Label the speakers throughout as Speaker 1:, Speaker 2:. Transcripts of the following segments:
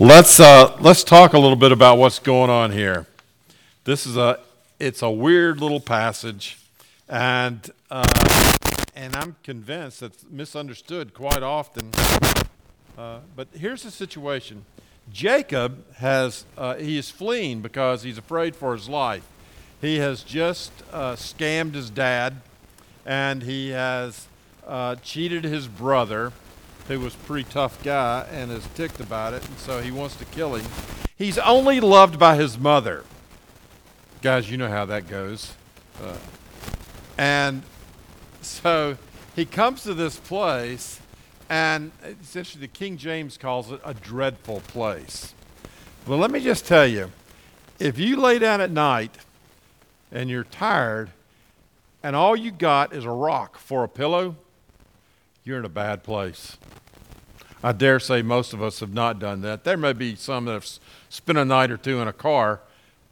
Speaker 1: Let's uh, let's talk a little bit about what's going on here. This is a it's a weird little passage, and uh, and I'm convinced it's misunderstood quite often. Uh, but here's the situation: Jacob has uh, he is fleeing because he's afraid for his life. He has just uh, scammed his dad, and he has uh, cheated his brother who was a pretty tough guy and is ticked about it, and so he wants to kill him. He's only loved by his mother. Guys, you know how that goes. Uh, and so he comes to this place, and essentially the King James calls it a dreadful place. Well, let me just tell you if you lay down at night and you're tired, and all you got is a rock for a pillow, you're in a bad place. I dare say most of us have not done that. There may be some that have spent a night or two in a car,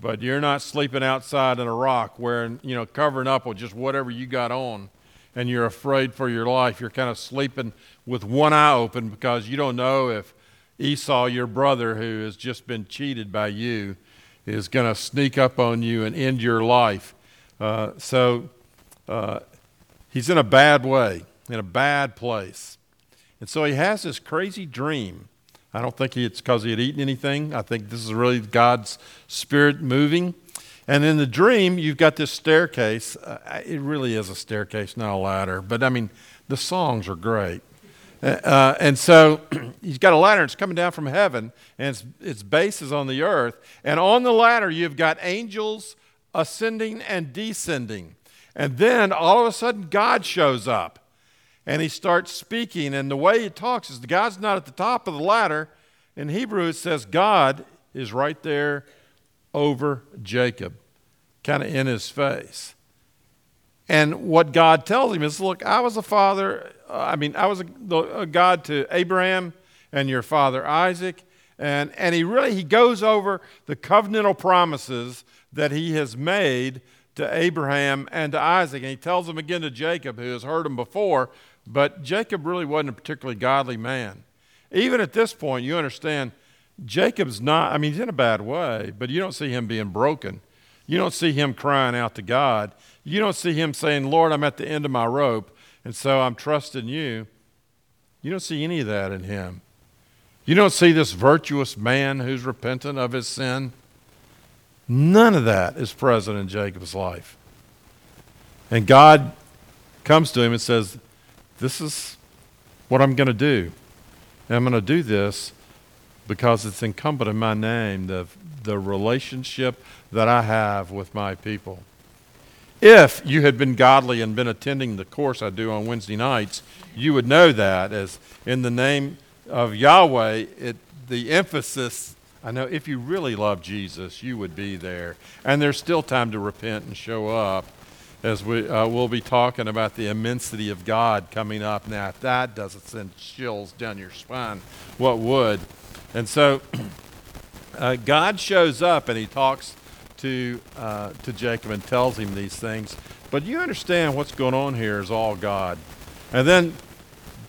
Speaker 1: but you're not sleeping outside in a rock wearing, you know, covering up with just whatever you got on and you're afraid for your life. You're kind of sleeping with one eye open because you don't know if Esau, your brother, who has just been cheated by you, is going to sneak up on you and end your life. Uh, so uh, he's in a bad way in a bad place. And so he has this crazy dream. I don't think it's because he had eaten anything. I think this is really God's Spirit moving. And in the dream, you've got this staircase. Uh, it really is a staircase, not a ladder. But I mean, the songs are great. Uh, uh and so he's got a ladder, it's coming down from heaven, and its, its base is on the earth. And on the ladder, you've got angels ascending and descending. And then all of a sudden, God shows up and he starts speaking. And the way he talks is the God's not at the top of the ladder. In Hebrew, it says God is right there over Jacob, kind of in his face. And what God tells him is, look, I was a father, uh, I mean, I was a, a God to Abraham and your father Isaac. And, and he really he goes over the covenantal promises that he has made to Abraham and to Isaac. And he tells them again to Jacob, who has heard him before, but Jacob really wasn't a particularly godly man. Even at this point, you understand Jacob's not, I mean, he's in a bad way, but you don't see him being broken. You don't see him crying out to God. You don't see him saying, Lord, I'm at the end of my rope, and so I'm trusting you. You don't see any of that in him. You don't see this virtuous man who's repentant of his sin. None of that is present in Jacob's life. And God comes to him and says, this is what I'm going to do. And I'm going to do this because it's incumbent in my name, the, the relationship that I have with my people. If you had been godly and been attending the course I do on Wednesday nights, you would know that as in the name of Yahweh, it, the emphasis, I know if you really love Jesus, you would be there. And there's still time to repent and show up as we uh, will be talking about the immensity of God coming up. Now, if that doesn't send chills down your spine, what would? And so, uh, God shows up and He talks to uh, to Jacob and tells him these things. But you understand what's going on here is all God. And then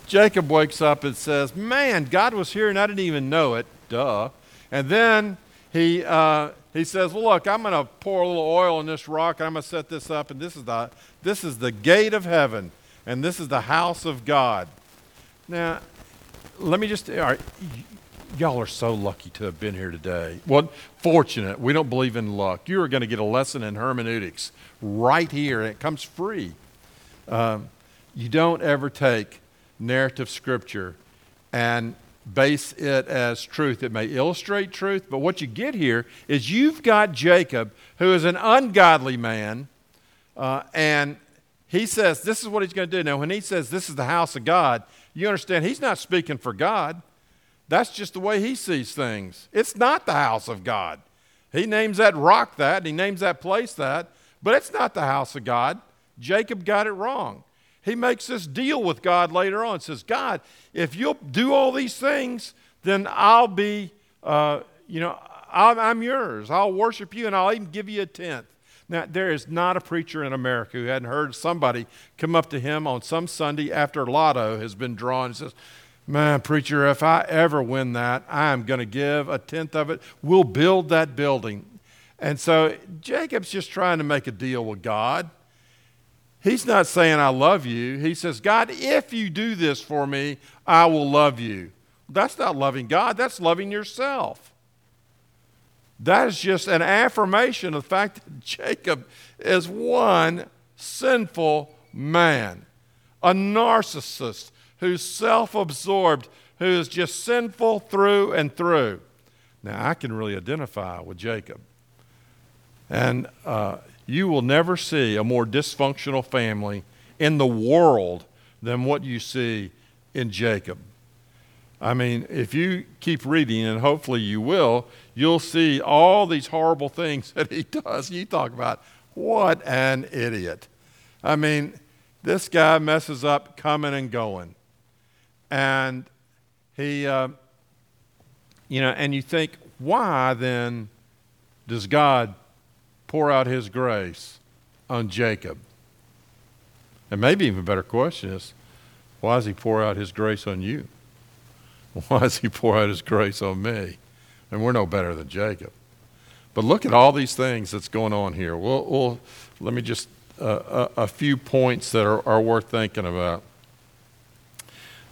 Speaker 1: Jacob wakes up and says, "Man, God was here and I didn't even know it." Duh. And then he uh, he says, well, look, I'm going to pour a little oil in this rock, and I'm going to set this up, and this is, the, this is the gate of heaven, and this is the house of God. Now, let me just, all right, y'all are so lucky to have been here today. Well, fortunate. We don't believe in luck. You are going to get a lesson in hermeneutics right here, and it comes free. Um, you don't ever take narrative scripture and base it as truth. It may illustrate truth, but what you get here is you've got Jacob, who is an ungodly man, uh, and he says this is what he's going to do. Now, when he says this is the house of God, you understand he's not speaking for God. That's just the way he sees things. It's not the house of God. He names that rock that, and he names that place that, but it's not the house of God. Jacob got it wrong he makes this deal with God later on. Says, God, if you'll do all these things, then I'll be, uh, you know, I'm, I'm yours. I'll worship you and I'll even give you a tenth. Now, there is not a preacher in America who hadn't heard somebody come up to him on some Sunday after Lotto has been drawn and says, Man, preacher, if I ever win that, I'm going to give a tenth of it. We'll build that building. And so Jacob's just trying to make a deal with God. He's not saying, I love you. He says, God, if you do this for me, I will love you. That's not loving God, that's loving yourself. That is just an affirmation of the fact that Jacob is one sinful man, a narcissist who's self absorbed, who is just sinful through and through. Now, I can really identify with Jacob. And uh, you will never see a more dysfunctional family in the world than what you see in Jacob. I mean, if you keep reading, and hopefully you will, you'll see all these horrible things that he does. You talk about what an idiot. I mean, this guy messes up coming and going. And he, uh, you know, and you think, why then does God pour out his grace on Jacob? And maybe even a better question is, why does he pour out his grace on you? Why does he pour out his grace on me? And we're no better than Jacob. But look at all these things that's going on here. We'll, we'll let me just uh, a, a, few points that are, are, worth thinking about.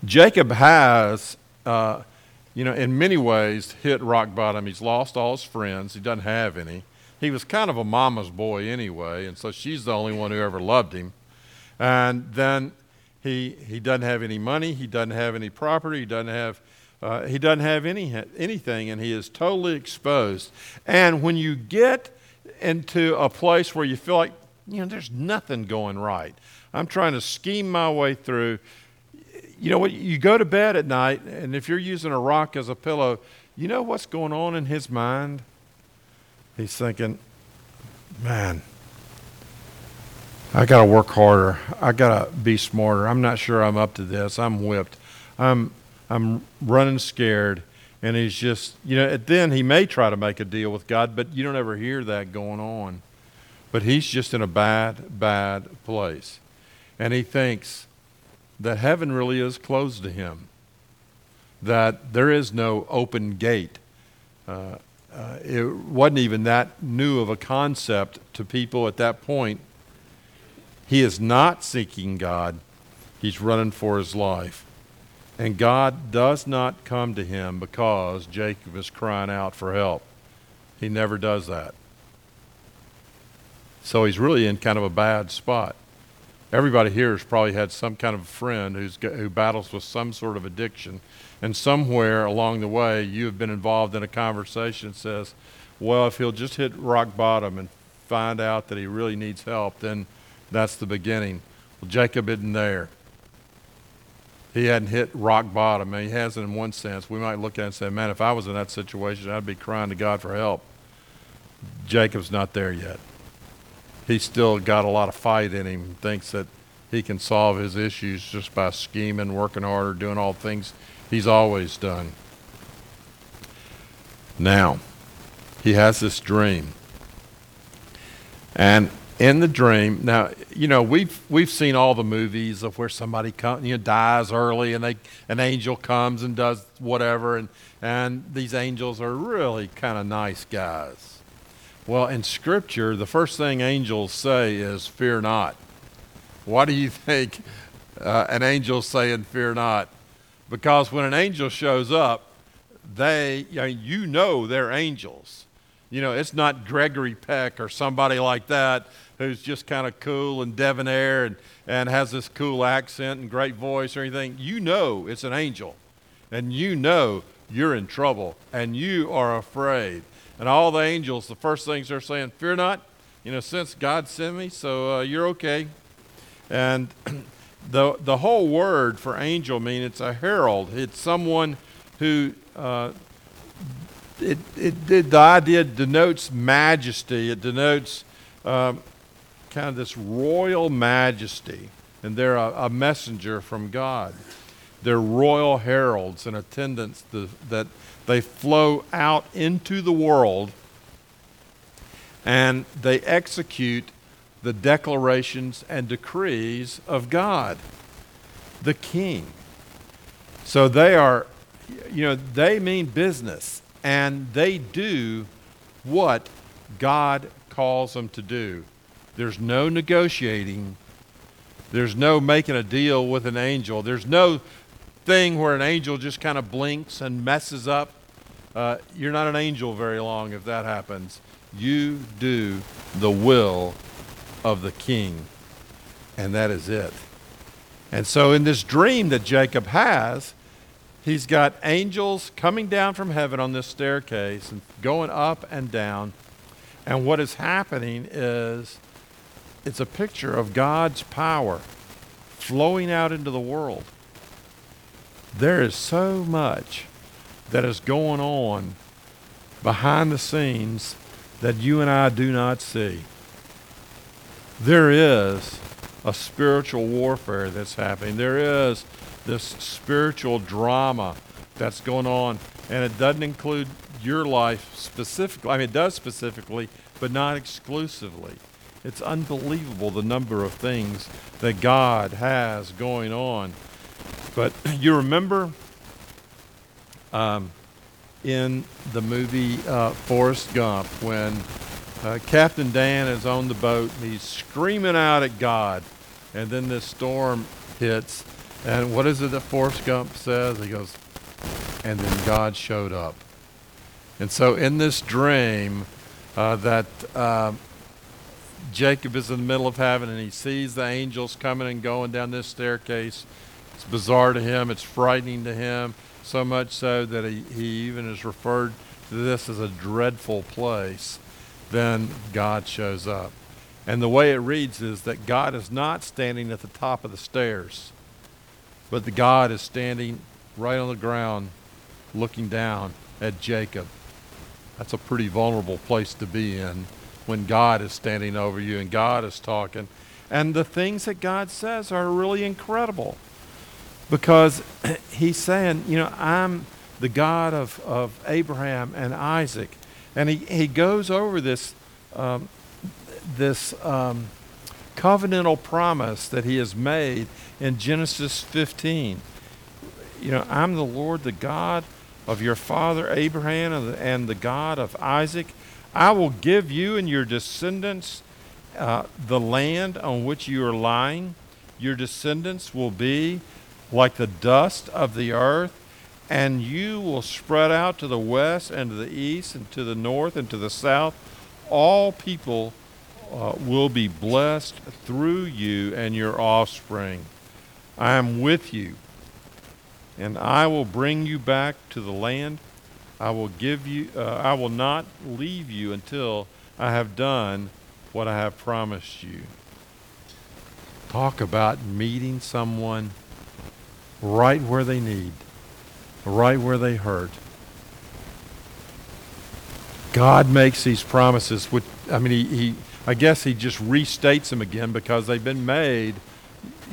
Speaker 1: Jacob has, uh, you know, in many ways hit rock bottom. He's lost all his friends. He doesn't have any he was kind of a mama's boy anyway, and so she's the only one who ever loved him. And then he he doesn't have any money, he doesn't have any property, he doesn't have uh, he doesn't have any anything, and he is totally exposed. And when you get into a place where you feel like you know there's nothing going right, I'm trying to scheme my way through. You know what? You go to bed at night, and if you're using a rock as a pillow, you know what's going on in his mind he's thinking, man, I got to work harder. I got to be smarter. I'm not sure I'm up to this. I'm whipped. I'm I'm running scared. And he's just, you know, then he may try to make a deal with God, but you don't ever hear that going on. But he's just in a bad, bad place. And he thinks that heaven really is closed to him, that there is no open gate. Uh, uh, it wasn't even that new of a concept to people at that point. He is not seeking God, he's running for his life. And God does not come to him because Jacob is crying out for help. He never does that. So he's really in kind of a bad spot. Everybody here has probably had some kind of friend who's, who battles with some sort of addiction and somewhere along the way you have been involved in a conversation that says, well, if he'll just hit rock bottom and find out that he really needs help, then that's the beginning. Well, Jacob isn't there. He hadn't hit rock bottom. and he hasn't in one sense. We might look at it and say, man, if I was in that situation, I'd be crying to God for help. Jacob's not there yet. He's still got a lot of fight in him, thinks that he can solve his issues just by scheming, working harder, doing all things He's always done. Now, he has this dream. And in the dream, now you know we've we've seen all the movies of where somebody come, you know dies early and they an angel comes and does whatever and and these angels are really kind of nice guys. Well, in Scripture, the first thing angels say is "Fear not." What do you think uh, an angel saying "Fear not"? Because when an angel shows up, they, you know, they're angels. You know, it's not Gregory Peck or somebody like that who's just kind of cool and debonair and, and has this cool accent and great voice or anything. You know it's an angel. And you know you're in trouble and you are afraid. And all the angels, the first things they're saying, fear not, you know, since God sent me, so uh, you're okay. And the, the whole word for angel means it's a herald. It's someone who uh, it, it, the idea denotes majesty. It denotes um, kind of this royal majesty, and they're a, a, messenger from God. They're royal heralds and attendants the, that they flow out into the world, and they execute the declarations and decrees of God, the king. So they are, you know, they mean business and they do what God calls them to do. There's no negotiating. There's no making a deal with an angel. There's no thing where an angel just kind of blinks and messes up. Uh, you're not an angel very long if that happens. You do the will of the king, and that is it. And so, in this dream that Jacob has, he's got angels coming down from heaven on this staircase and going up and down. And what is happening is it's a picture of God's power flowing out into the world. There is so much that is going on behind the scenes that you and I do not see. There is a spiritual warfare that's happening. There is this spiritual drama that's going on, and it doesn't include your life specifically. I mean, it does specifically, but not exclusively. It's unbelievable the number of things that God has going on. But you remember um, in the movie uh, Forrest Gump when uh, Captain Dan is on the boat and he's screaming out at God, and then this storm hits. And what is it that Forrest Gump says? He goes, and then God showed up. And so in this dream, uh, that uh, Jacob is in the middle of heaven and he sees the angels coming and going down this staircase. It's bizarre to him, it's frightening to him, so much so that he, he even is referred to this as a dreadful place. Then God shows up. And the way it reads is that God is not standing at the top of the stairs, but the God is standing right on the ground looking down at Jacob. That's a pretty vulnerable place to be in when God is standing over you and God is talking. And the things that God says are really incredible because he's saying, you know, I'm the God of, of Abraham and Isaac. And he, he goes over this, um, this um, covenantal promise that he has made in Genesis 15. You know, I'm the Lord, the God of your father Abraham and the, God of Isaac. I will give you and your descendants uh, the land on which you are lying. Your descendants will be like the dust of the earth, and you will spread out to the west and to the east and to the north and to the south. All people uh, will be blessed through you and your offspring. I am with you, and I will bring you back to the land I will give you uh, I will not leave you until I have done what I have promised you. Talk about meeting someone right where they need, right where they hurt. God makes these promises which I mean he, he I guess he just restates them again because they've been made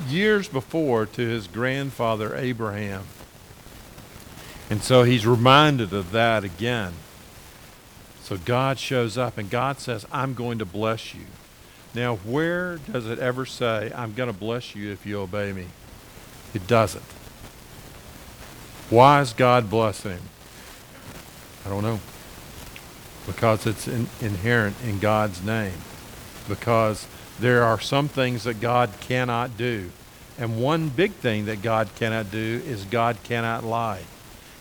Speaker 1: years before to his grandfather Abraham. And so he's reminded of that again. So God shows up and God says, I'm going to bless you. Now, where does it ever say, I'm going to bless you if you obey me? It doesn't. Why is God blessing? I don't know. Because it's in, inherent in God's name. Because there are some things that God cannot do. And one big thing that God cannot do is God cannot lie.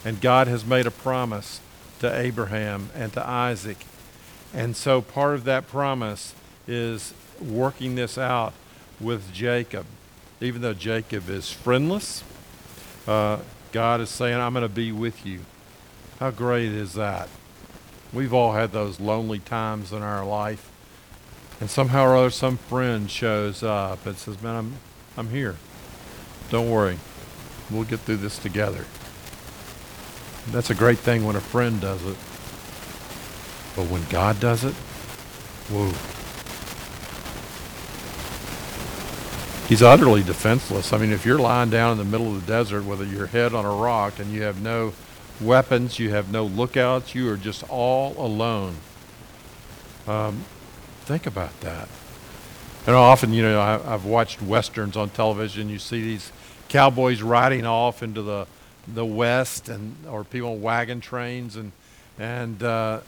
Speaker 1: And God has made a promise to Abraham and to Isaac. And so part of that promise is working this out with Jacob. Even though Jacob is friendless, uh, God is saying, I'm going to be with you. How great is that? We've all had those lonely times in our life. And somehow or other, some friend shows up and says, Man, I'm, I'm here. Don't worry. We'll get through this together. That's a great thing when a friend does it. But when God does it, whoa. He's utterly defenseless. I mean, if you're lying down in the middle of the desert with your head on a rock and you have no weapons, you have no lookouts, you are just all alone. Um, think about that. And often, you know, I, have watched westerns on television. You see these cowboys riding off into the the west and or people on wagon trains and and uh,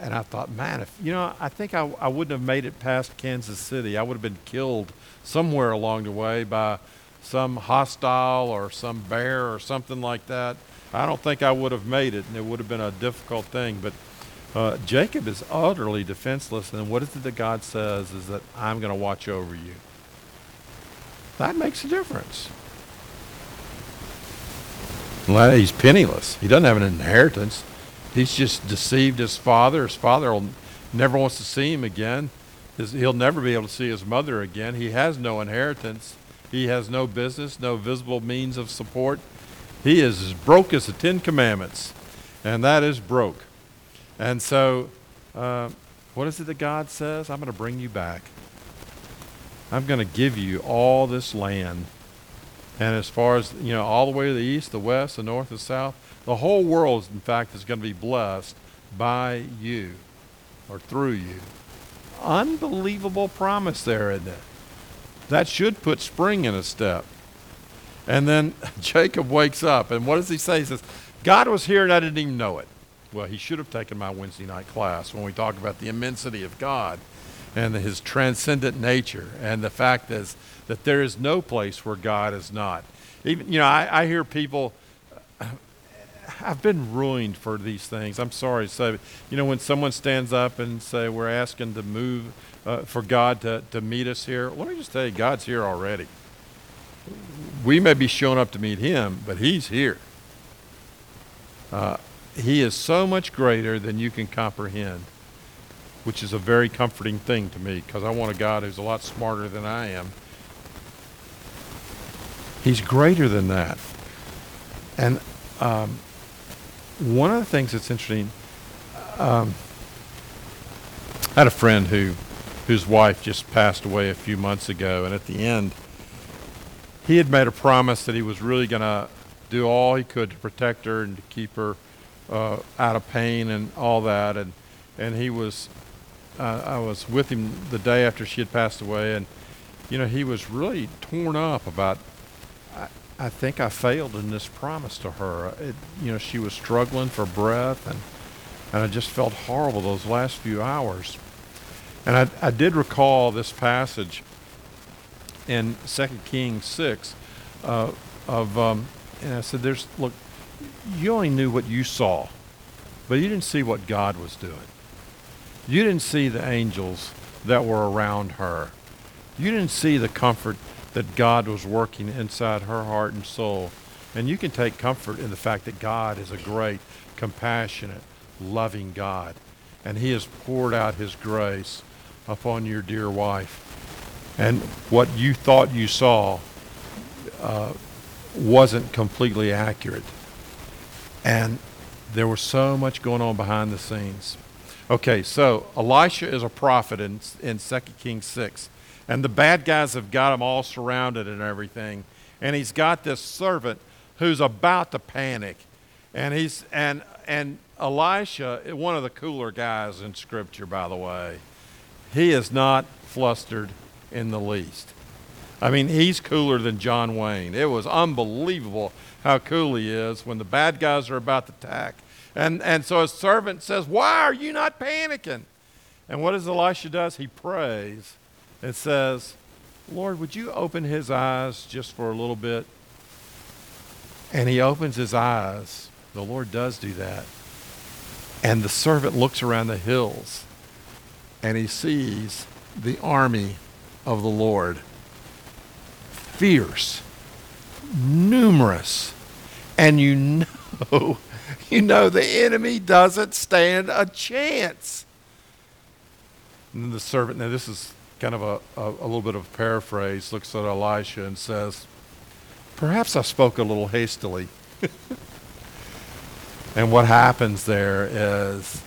Speaker 1: and I thought, man, if you know, I think I, I wouldn't have made it past Kansas City. I would have been killed somewhere along the way by some hostile or some bear or something like that. I don't think I would have made it, and it would have been a difficult thing. But uh, Jacob is utterly defenseless, and what is it that God says is that I'm going to watch over you. That makes a difference. He's penniless. He doesn't have an inheritance. He's just deceived his father. His father will, never wants to see him again. His, he'll never be able to see his mother again. He has no inheritance. He has no business, no visible means of support. He is as broke as the Ten Commandments, and that is broke. And so, uh, what is it that God says? I'm going to bring you back. I'm going to give you all this land. And as far as, you know, all the way to the east, the west, the north, the south, the whole world, in fact, is going to be blessed by you or through you. Unbelievable promise there, isn't it? That should put spring in a step. And then Jacob wakes up, and what does he say? He says, God was here and I didn't even know it. Well, he should have taken my Wednesday night class when we talk about the immensity of God and his transcendent nature and the fact is that there is no place where God is not. Even, you know, I, I hear people, I've been ruined for these things. I'm sorry say, you know, when someone stands up and say we're asking to move uh, for God to, to meet us here, let me just tell you, God's here already. We may be showing up to meet Him, but He's here. Uh, he is so much greater than you can comprehend, which is a very comforting thing to me because I want a God who's a lot smarter than I am. He's greater than that. And um, one of the things that's interesting, um, I had a friend who, whose wife just passed away a few months ago, and at the end, he had made a promise that he was really going to do all he could to protect her and to keep her uh, out of pain and all that. And and he was, uh, I was with him the day after she had passed away, and you know he was really torn up about. I, think I failed in this promise to her. It, you know she was struggling for breath, and and I just felt horrible those last few hours. And I, I did recall this passage in Second Kings six, uh, of um, and I said, "There's look, you only knew what you saw, but you didn't see what God was doing. You didn't see the angels that were around her. You didn't see the comfort that God was working inside her heart and soul. And you can take comfort in the fact that God is a great, compassionate, loving God. And He has poured out His grace upon your dear wife. And what you thought you saw uh, wasn't completely accurate. And there was so much going on behind the scenes. Okay, so Elisha is a prophet in, in 2 Kings 6. And the bad guys have got him all surrounded and everything. And he's got this servant who's about to panic. And he's and and Elisha, one of the cooler guys in scripture, by the way, he is not flustered in the least. I mean, he's cooler than John Wayne. It was unbelievable how cool he is when the bad guys are about to attack. And, and so his servant says, Why are you not panicking? And what does Elisha does? He prays and says, Lord, would you open his eyes just for a little bit? And he opens his eyes. The Lord does do that. And the servant looks around the hills and he sees the army of the Lord fierce, numerous, and you know, you know the enemy doesn't stand a chance. And the servant, now this is kind of a, a, a little bit of paraphrase, looks at Elisha and says, Perhaps I spoke a little hastily. and what happens there is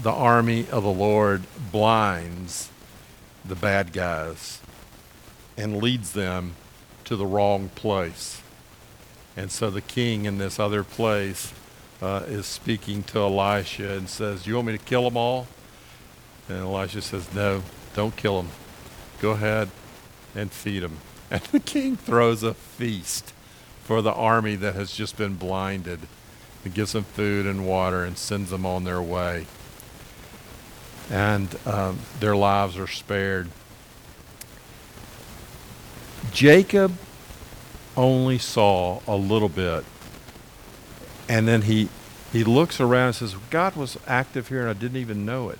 Speaker 1: the army of the Lord blinds the bad guys and leads them to the wrong place. And so the king in this other place uh, is speaking to Elisha and says, You want me to kill them all? And Elisha says, No, don't kill them. Go ahead and feed them. And the king throws a feast for the army that has just been blinded. He gives them food and water and sends them on their way. And um, their lives are spared. Jacob only saw a little bit. And then he, he looks around and says, God was active here and I didn't even know it.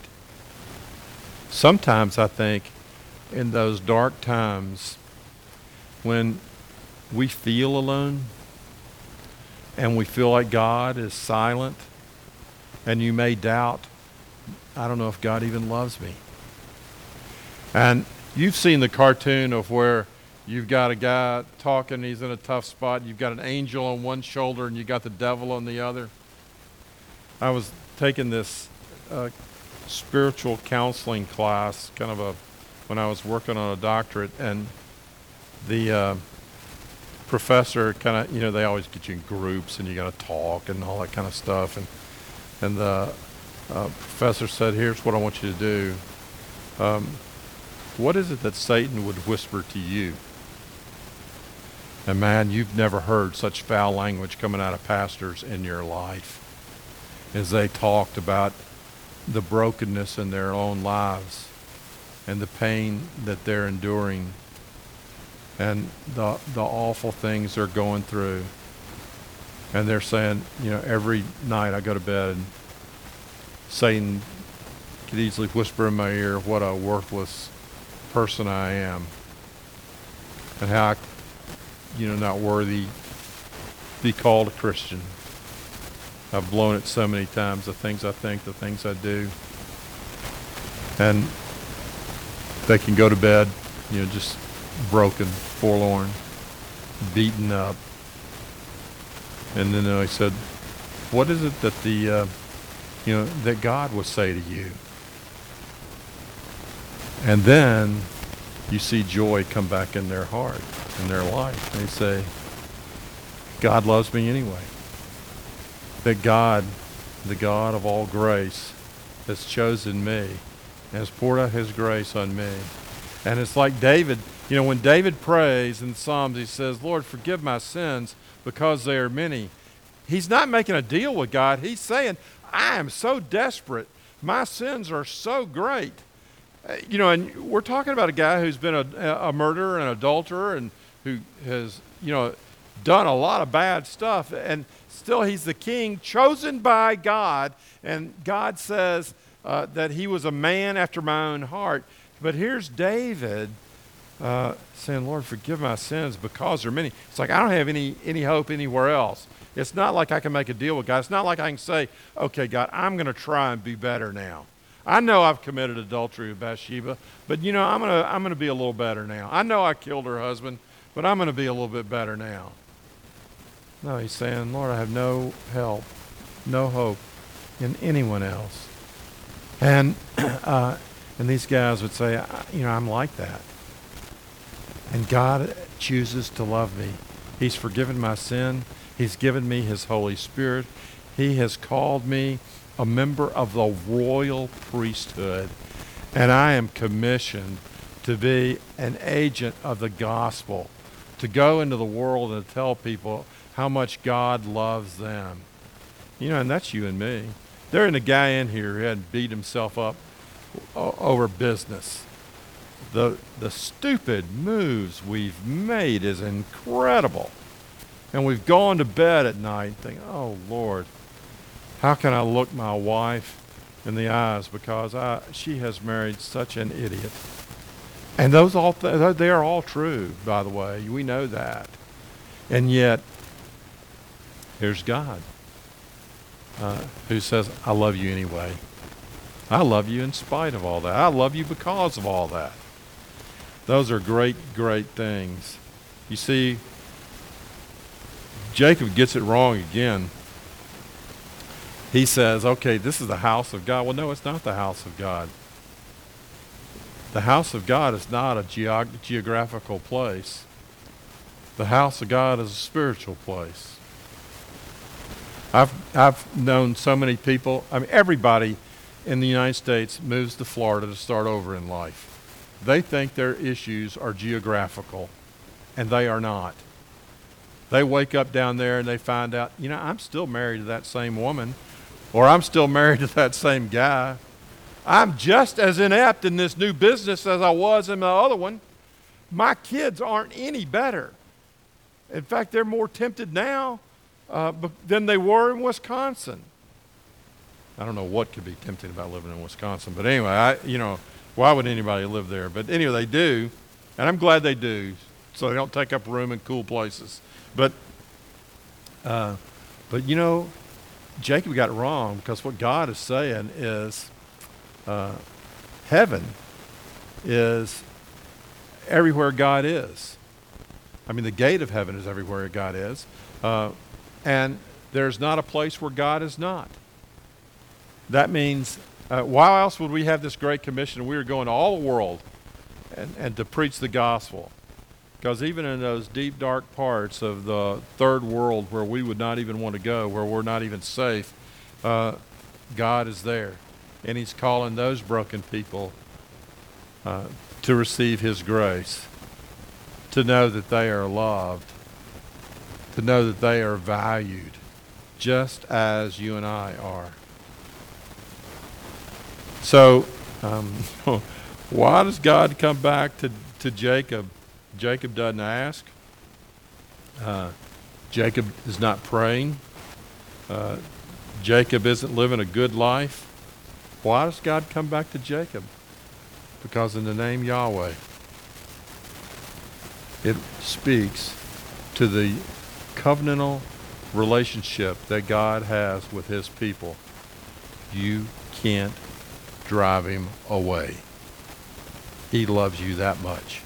Speaker 1: Sometimes I think in those dark times when we feel alone and we feel like God is silent and you may doubt, I don't know if God even loves me. And you've seen the cartoon of where you've got a guy talking, he's in a tough spot, you've got an angel on one shoulder and you've got the devil on the other. I was taking this uh, spiritual counseling class, kind of a, when I was working on a doctorate, and the uh, professor kind of, you know, they always get you in groups and you got to talk and all that kind of stuff. And, and the uh, professor said, Here's what I want you to do. Um, what is it that Satan would whisper to you? And man, you've never heard such foul language coming out of pastors in your life as they talked about the brokenness in their own lives and the pain that they're enduring and the the awful things they're going through. And they're saying, you know, every night I go to bed and Satan could easily whisper in my ear what a worthless person I am and how I, you know, not worthy be called a Christian. I've blown it so many times, the things I think, the things I do. And they can go to bed, you know, just broken, forlorn, beaten up. And then I said, what is it that the, uh, you know, that God would say to you? And then you see joy come back in their heart, in their life. They say, God loves me anyway that God, the God of all grace, has chosen me and has poured out his grace on me. And it's like David, you know, when David prays in Psalms, he says, Lord, forgive my sins because they are many. He's not making a deal with God. He's saying, I am so desperate. My sins are so great. Uh, you know, and we're talking about a guy who's been a, a murderer and adulterer and who has, you know, done a lot of bad stuff. And Still, he's the king chosen by God, and God says uh, that he was a man after my own heart. But here's David uh, saying, Lord, forgive my sins because they're many. It's like I don't have any, any hope anywhere else. It's not like I can make a deal with God. It's not like I can say, okay, God, I'm going to try and be better now. I know I've committed adultery with Bathsheba, but you know, I'm going to I'm going to be a little better now. I know I killed her husband, but I'm going to be a little bit better now. No, he's saying, Lord, I have no help, no hope in anyone else. And, uh, and these guys would say, you know, I'm like that. And God chooses to love me. He's forgiven my sin. He's given me his Holy Spirit. He has called me a member of the royal priesthood. And I am commissioned to be an agent of the gospel, to go into the world and tell people how much God loves them. You know, and that's you and me. There ain't a guy in here who hadn't beat himself up over business. The, the stupid moves we've made is incredible. And we've gone to bed at night thinking, oh, Lord, how can I look my wife in the eyes because I, she has married such an idiot. And those all th- they are all true, by the way. We know that. And yet Here's God uh, who says, I love you anyway. I love you in spite of all that. I love you because of all that. Those are great, great things. You see, Jacob gets it wrong again. He says, okay, this is the house of God. Well, no, it's not the house of God. The house of God is not a geog- geographical place. The house of God is a spiritual place. I've, I've known so many people, I mean, everybody in the United States moves to Florida to start over in life. They think their issues are geographical, and they are not. they wake up down there and they find out, you know, I'm still married to that same woman, or I'm still married to that same guy. I'm just as inept in this new business as I was in the other one. My kids aren't any better. In fact, they're more tempted now uh, than they were in Wisconsin. I don't know what could be tempting about living in Wisconsin, but anyway, I, you know, why would anybody live there? But anyway, they do, and I'm glad they do, so they don't take up room in cool places. But, uh, but you know, Jacob got it wrong because what God is saying is, uh, heaven is everywhere God is. I mean, the gate of heaven is everywhere God is, uh, and there's not a place where God is not. That means, uh, why else would we have this great commission? We are going to all the world and, and to preach the gospel. Because even in those deep, dark parts of the third world where we would not even want to go, where we're not even safe, uh, God is there. And He's calling those broken people uh, to receive His grace, to know that they are loved, to know that they are valued, just as you and I are. So, um, why does God come back to, to Jacob? Jacob doesn't ask. Uh, Jacob is not praying. Uh, Jacob isn't living a good life. Why does God come back to Jacob? Because in the name Yahweh, it speaks to the covenantal relationship that God has with his people. You can't drive him away. He loves you that much.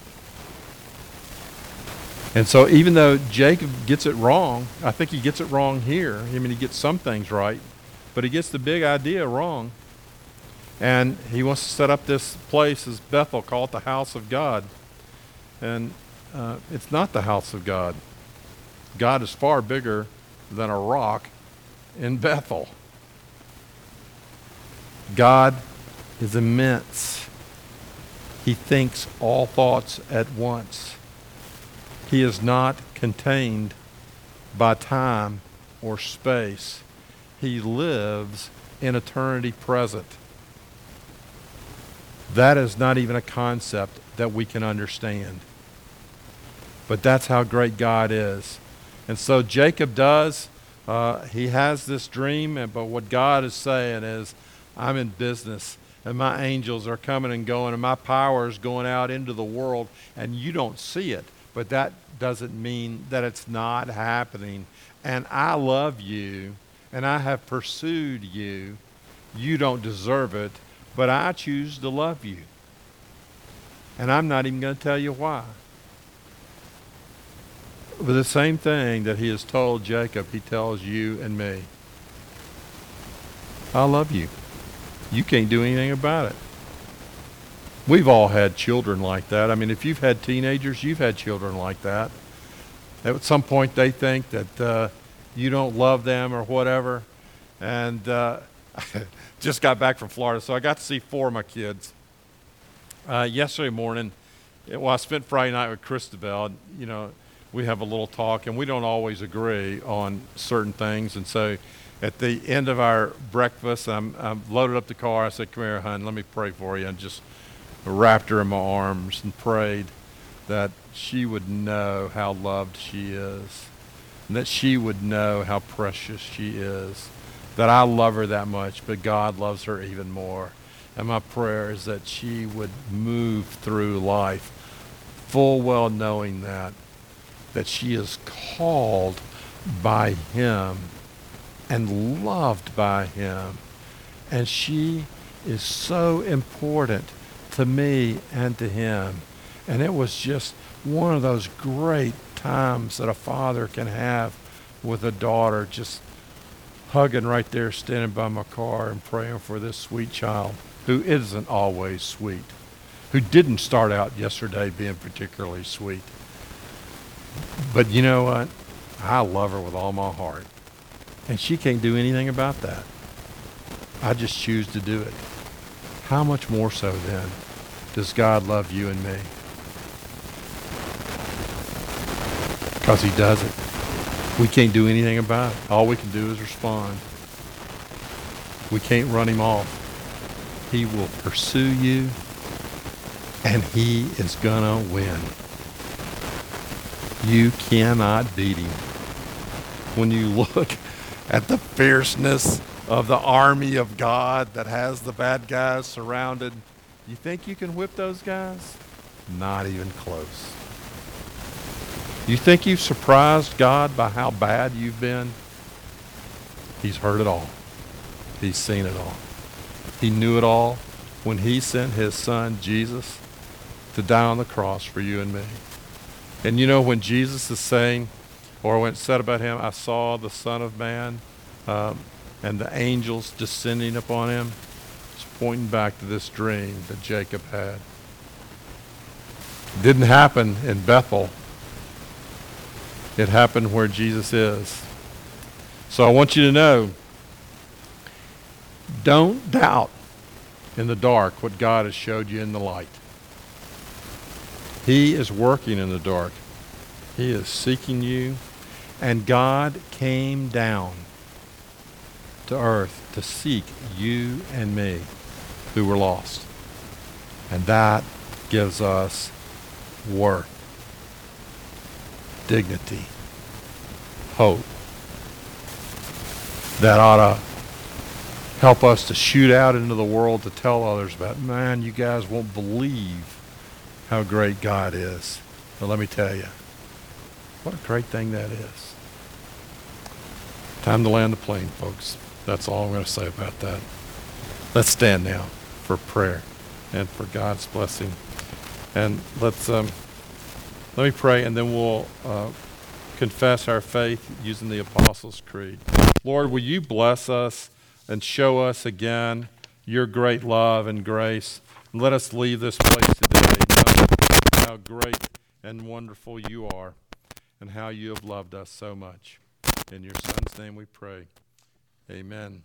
Speaker 1: And so, even though Jacob gets it wrong, I think he gets it wrong here. I mean, he gets some things right, but he gets the big idea wrong. And he wants to set up this place as Bethel, call it the house of God. And uh, it's not the house of God. God is far bigger than a rock in Bethel. God is immense. He thinks all thoughts at once. He is not contained by time or space. He lives in eternity present. That is not even a concept that we can understand. But that's how great God is. And so Jacob does. Uh, he has this dream, and, but what God is saying is, I'm in business and my angels are coming and going, and my power is going out into the world, and you don't see it. But that doesn't mean that it's not happening. And I love you, and I have pursued you. You don't deserve it, but I choose to love you. And I'm not even going to tell you why. But the same thing that he has told Jacob, he tells you and me. I love you. You can't do anything about it. We've all had children like that. I mean, if you've had teenagers, you've had children like that. At some point, they think that uh, you don't love them or whatever. And uh, just got back from Florida, so I got to see four of my kids. Uh, yesterday morning, well, I spent Friday night with Christabel. You know, we have a little talk, and we don't always agree on certain things. And so at the end of our breakfast, I'm, I'm loaded up the car. I said, Come here, hon, let me pray for you. And just wrapped her in my arms and prayed that she would know how loved she is, and that she would know how precious she is, that I love her that much, but God loves her even more. And my prayer is that she would move through life full well knowing that, that she is called by Him and loved by him. And she is so important to me and to him. And it was just one of those great times that a father can have with a daughter, just hugging right there, standing by my car and praying for this sweet child who isn't always sweet, who didn't start out yesterday being particularly sweet. But you know what? I love her with all my heart. And she can't do anything about that. I just choose to do it. How much more so then does God love you and me? Because he does it. We can't do anything about it. All we can do is respond. We can't run him off. He will pursue you, and he is going to win. You cannot beat him. When you look at the fierceness of the army of God that has the bad guys surrounded, you think you can whip those guys? Not even close. You think you've surprised God by how bad you've been? He's heard it all. He's seen it all. He knew it all when he sent his son, Jesus, to die on the cross for you and me. And you know, when Jesus is saying, or when it said about him, I saw the Son of Man um, and the angels descending upon him, it's pointing back to this dream that Jacob had. It didn't happen in Bethel. It happened where Jesus is. So I want you to know don't doubt in the dark what God has showed you in the light. He is working in the dark. He is seeking you. And God came down to earth to seek you and me who were lost. And that gives us worth, dignity, hope. That ought to help us to shoot out into the world to tell others about, man, you guys won't believe how great God is. But let me tell you, what a great thing that is. Time to land the plane, folks. That's all I'm going to say about that. Let's stand now for prayer and for God's blessing. And let's um, let me pray, and then we'll uh, confess our faith using the Apostles' Creed. Lord, will you bless us and show us again your great love and grace? Let us leave this place today how great and wonderful you are and how you have loved us so much. In your Son's name we pray. Amen.